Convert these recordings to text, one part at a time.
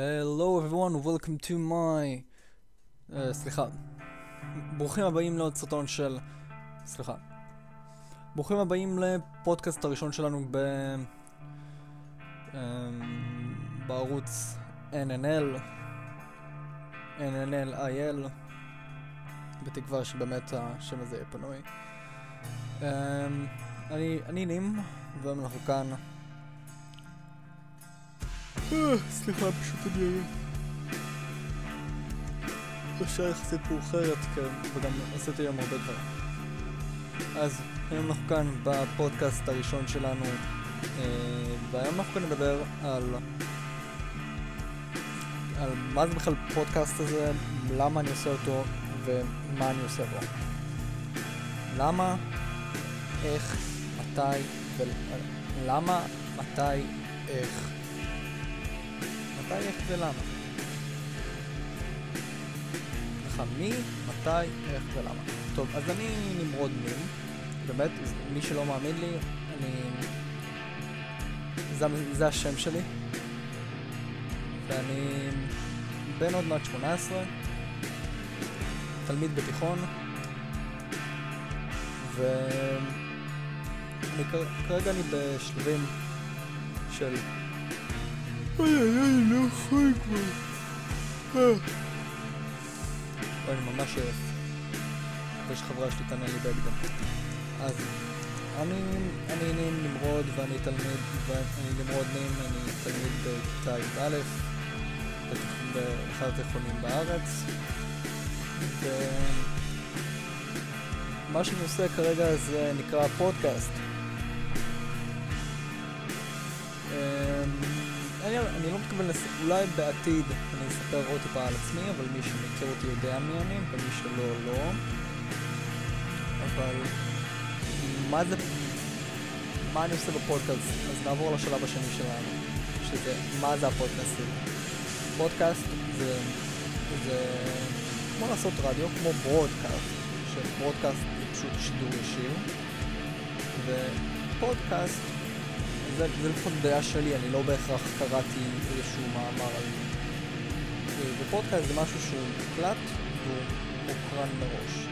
Hello everyone, welcome to my... Uh, סליחה. ברוכים הבאים לעוד סרטון של... סליחה. ברוכים הבאים לפודקאסט הראשון שלנו ב... Um, בערוץ NNL. NNL-IL. בתקווה שבאמת השם הזה יהיה פנוי. Um, אני, אני נים, ואנחנו כאן. אה, סליחה, פשוט אני... השעה יחסית מאוחרת, וגם עשיתי היום הרבה דברים. אז היום אנחנו כאן בפודקאסט הראשון שלנו, אה, והיום אנחנו כאן נדבר על... על מה זה בכלל פודקאסט הזה, למה אני עושה אותו ומה אני עושה בו. למה, איך, מתי, ולמה, מתי, איך. מתי, איך ולמה. ככה, מי, מתי, איך ולמה. טוב, אז אני נמרוד מים, באמת, מי שלא מאמין לי, אני... זה, זה השם שלי, ואני בן עוד מעט 18, תלמיד בתיכון, וכרגע אני בשלבים של אוי אוי, אני לא יכול כבר. אוי, אני ממש עייף. מקווה שחברה שלי תענה לי בהקדם. אז אני, אני נין נמרוד ואני תלמיד, ואני נמרוד נין, אני תלמיד בכיתה י"א, באחד התיכונים בארץ, ומה שאני עושה כרגע זה נקרא פודקאסט. אני, אני לא מתכוון, לס... אולי בעתיד אני אספר עוד טיפה על עצמי, אבל מי שמכיר אותי יודע מי אני, ומי שלא, לא. אבל מה זה, מה אני עושה בפודקאסט? אז נעבור לשלב השני שלנו, שזה מה זה הפודקאסט הזה. פודקאסט זה, זה כמו לעשות רדיו, כמו ברודקאסט, שברודקאסט זה פשוט שידור ישיר, ופודקאסט זה, זה לפחות דעה שלי, אני לא בהכרח קראתי איזשהו מאמר על זה. ופודקאסט זה משהו שהוא מוקלט והוא מוקרן מראש.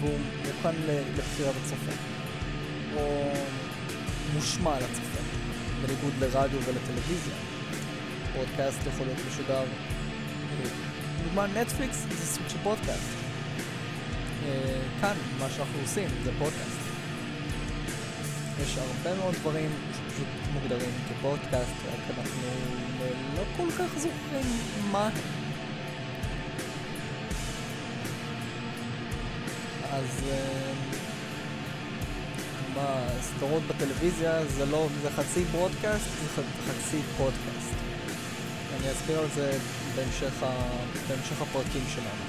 והוא מוקרן לבחירת הצופה. או מושמע לצופה, בניגוד לרדיו ולטלוויזיה. פודקאסט יכול להיות משודר. דוגמה נטפליקס זה סוג של פודקאסט. אה, כאן, מה שאנחנו עושים זה פודקאסט. יש הרבה מאוד דברים שפשוט מוגדרים כפודקאסט, רק אנחנו לא כל כך זוכרים מה. אז מה, סדרות בטלוויזיה זה לא, זה חצי broadcast, זה חצי פודקאסט. אני אסביר על זה בהמשך, בהמשך הפרקים שלנו.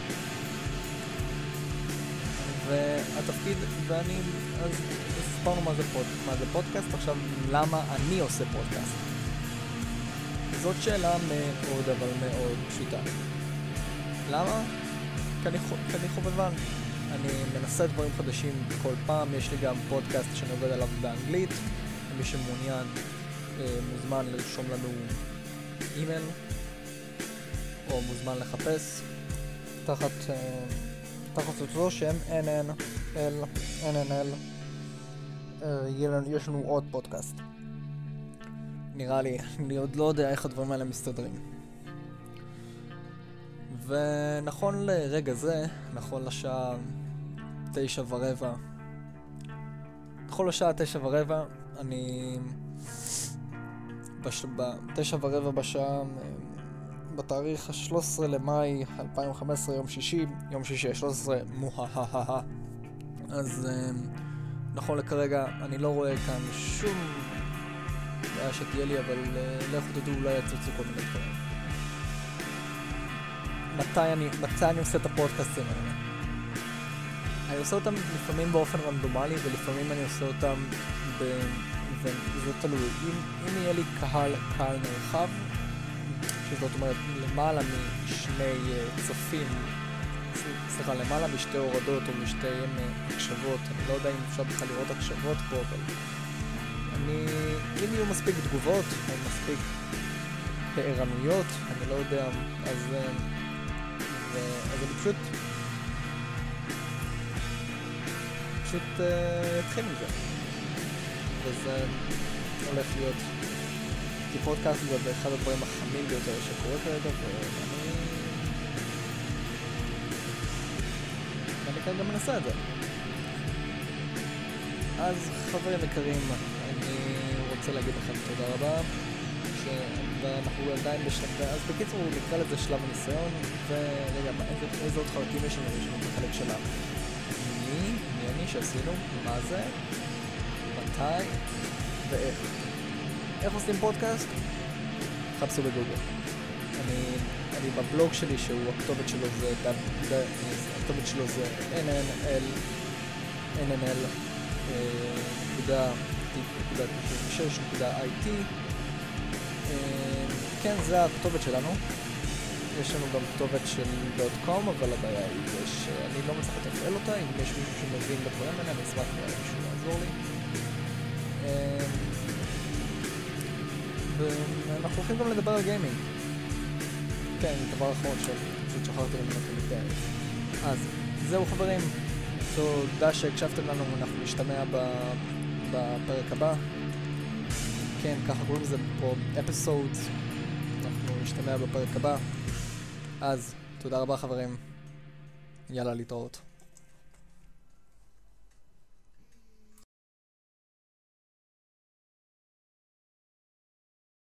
והתפקיד, ואני, אז הסברנו מה פוד, מה זה פודקאסט, עכשיו למה אני עושה פודקאסט. זאת שאלה מאוד אבל מאוד פשוטה. למה? כי אני, כי אני חובבן. אני מנסה דברים חדשים כל פעם, יש לי גם פודקאסט שאני עובד עליו באנגלית, מי שמעוניין אה, מוזמן לרשום לנו אימייל, או מוזמן לחפש תחת... אה, תחת אותו שם NNL, NNL, יש לנו עוד פודקאסט. נראה לי, אני עוד לא יודע איך הדברים האלה מסתדרים. ונכון לרגע זה, נכון לשעה תשע ורבע, נכון לשעה תשע ורבע, אני... בש... בתשע ורבע בשעה בתאריך ה-13 למאי 2015, יום שישי, יום שישי ה-13, מוהההה. אז אמ, נכון לכרגע אני לא רואה כאן שום בעיה שתהיה לי, אבל אה, לכו תדעו אולי יצוצו כל מיני דברים. מתי אני, מתי אני עושה את הפודקאסטים האלה? אני עושה אותם לפעמים באופן רנדומלי ולפעמים אני עושה אותם ב... וזה תלוי. אם, אם יהיה לי קהל, קהל נרחב, שזאת אומרת למעלה משני אה, צופים, סליחה, למעלה משתי הורדות או משתי אה, הקשבות, אני לא יודע אם אפשר בכלל לראות הקשבות פה, אבל אני, אם יהיו מספיק תגובות, או מספיק הערנויות, אני לא יודע, אז, אה, ו, אז אני פשוט, פשוט אה, אתחיל עם זה. וזה הולך להיות, כי פודקאסט זה אחד הדברים החמים ביותר שקורה כרגע, ואני... כרגע מנסה את זה. אז חברים יקרים, אני רוצה להגיד לכם תודה רבה, ש... ואנחנו עדיין בשלב... אז בקיצור נקרא לזה שלב הניסיון, ורגע, איזה עוד חלקים יש לנו? יש לנו את החלק של מי, מי אני שעשינו, מה זה, מתי ואיך. איך עושים פודקאסט? חפשו בגוגל. אני, אני בבלוג שלי שהוא הכתובת שלו זה, הכתובת שלו זה nnl, nnl .96.it כן, זה הכתובת שלנו. יש לנו גם כתובת של .com, אבל הבעיה היא שאני לא מצליח לתפעל אותה. אם יש מישהו שמבין בדברים אני אשמח מישהו לעזור לי. ואנחנו הולכים גם לדבר על גיימינג. כן, דבר אחרון שפשוט שכחתי למנות זה. אז זהו חברים, תודה שהקשבתם לנו, אנחנו נשתמע בפרק הבא. כן, ככה קוראים לזה פה אפיסודס. אנחנו נשתמע בפרק הבא. אז, תודה רבה חברים. יאללה, להתראות.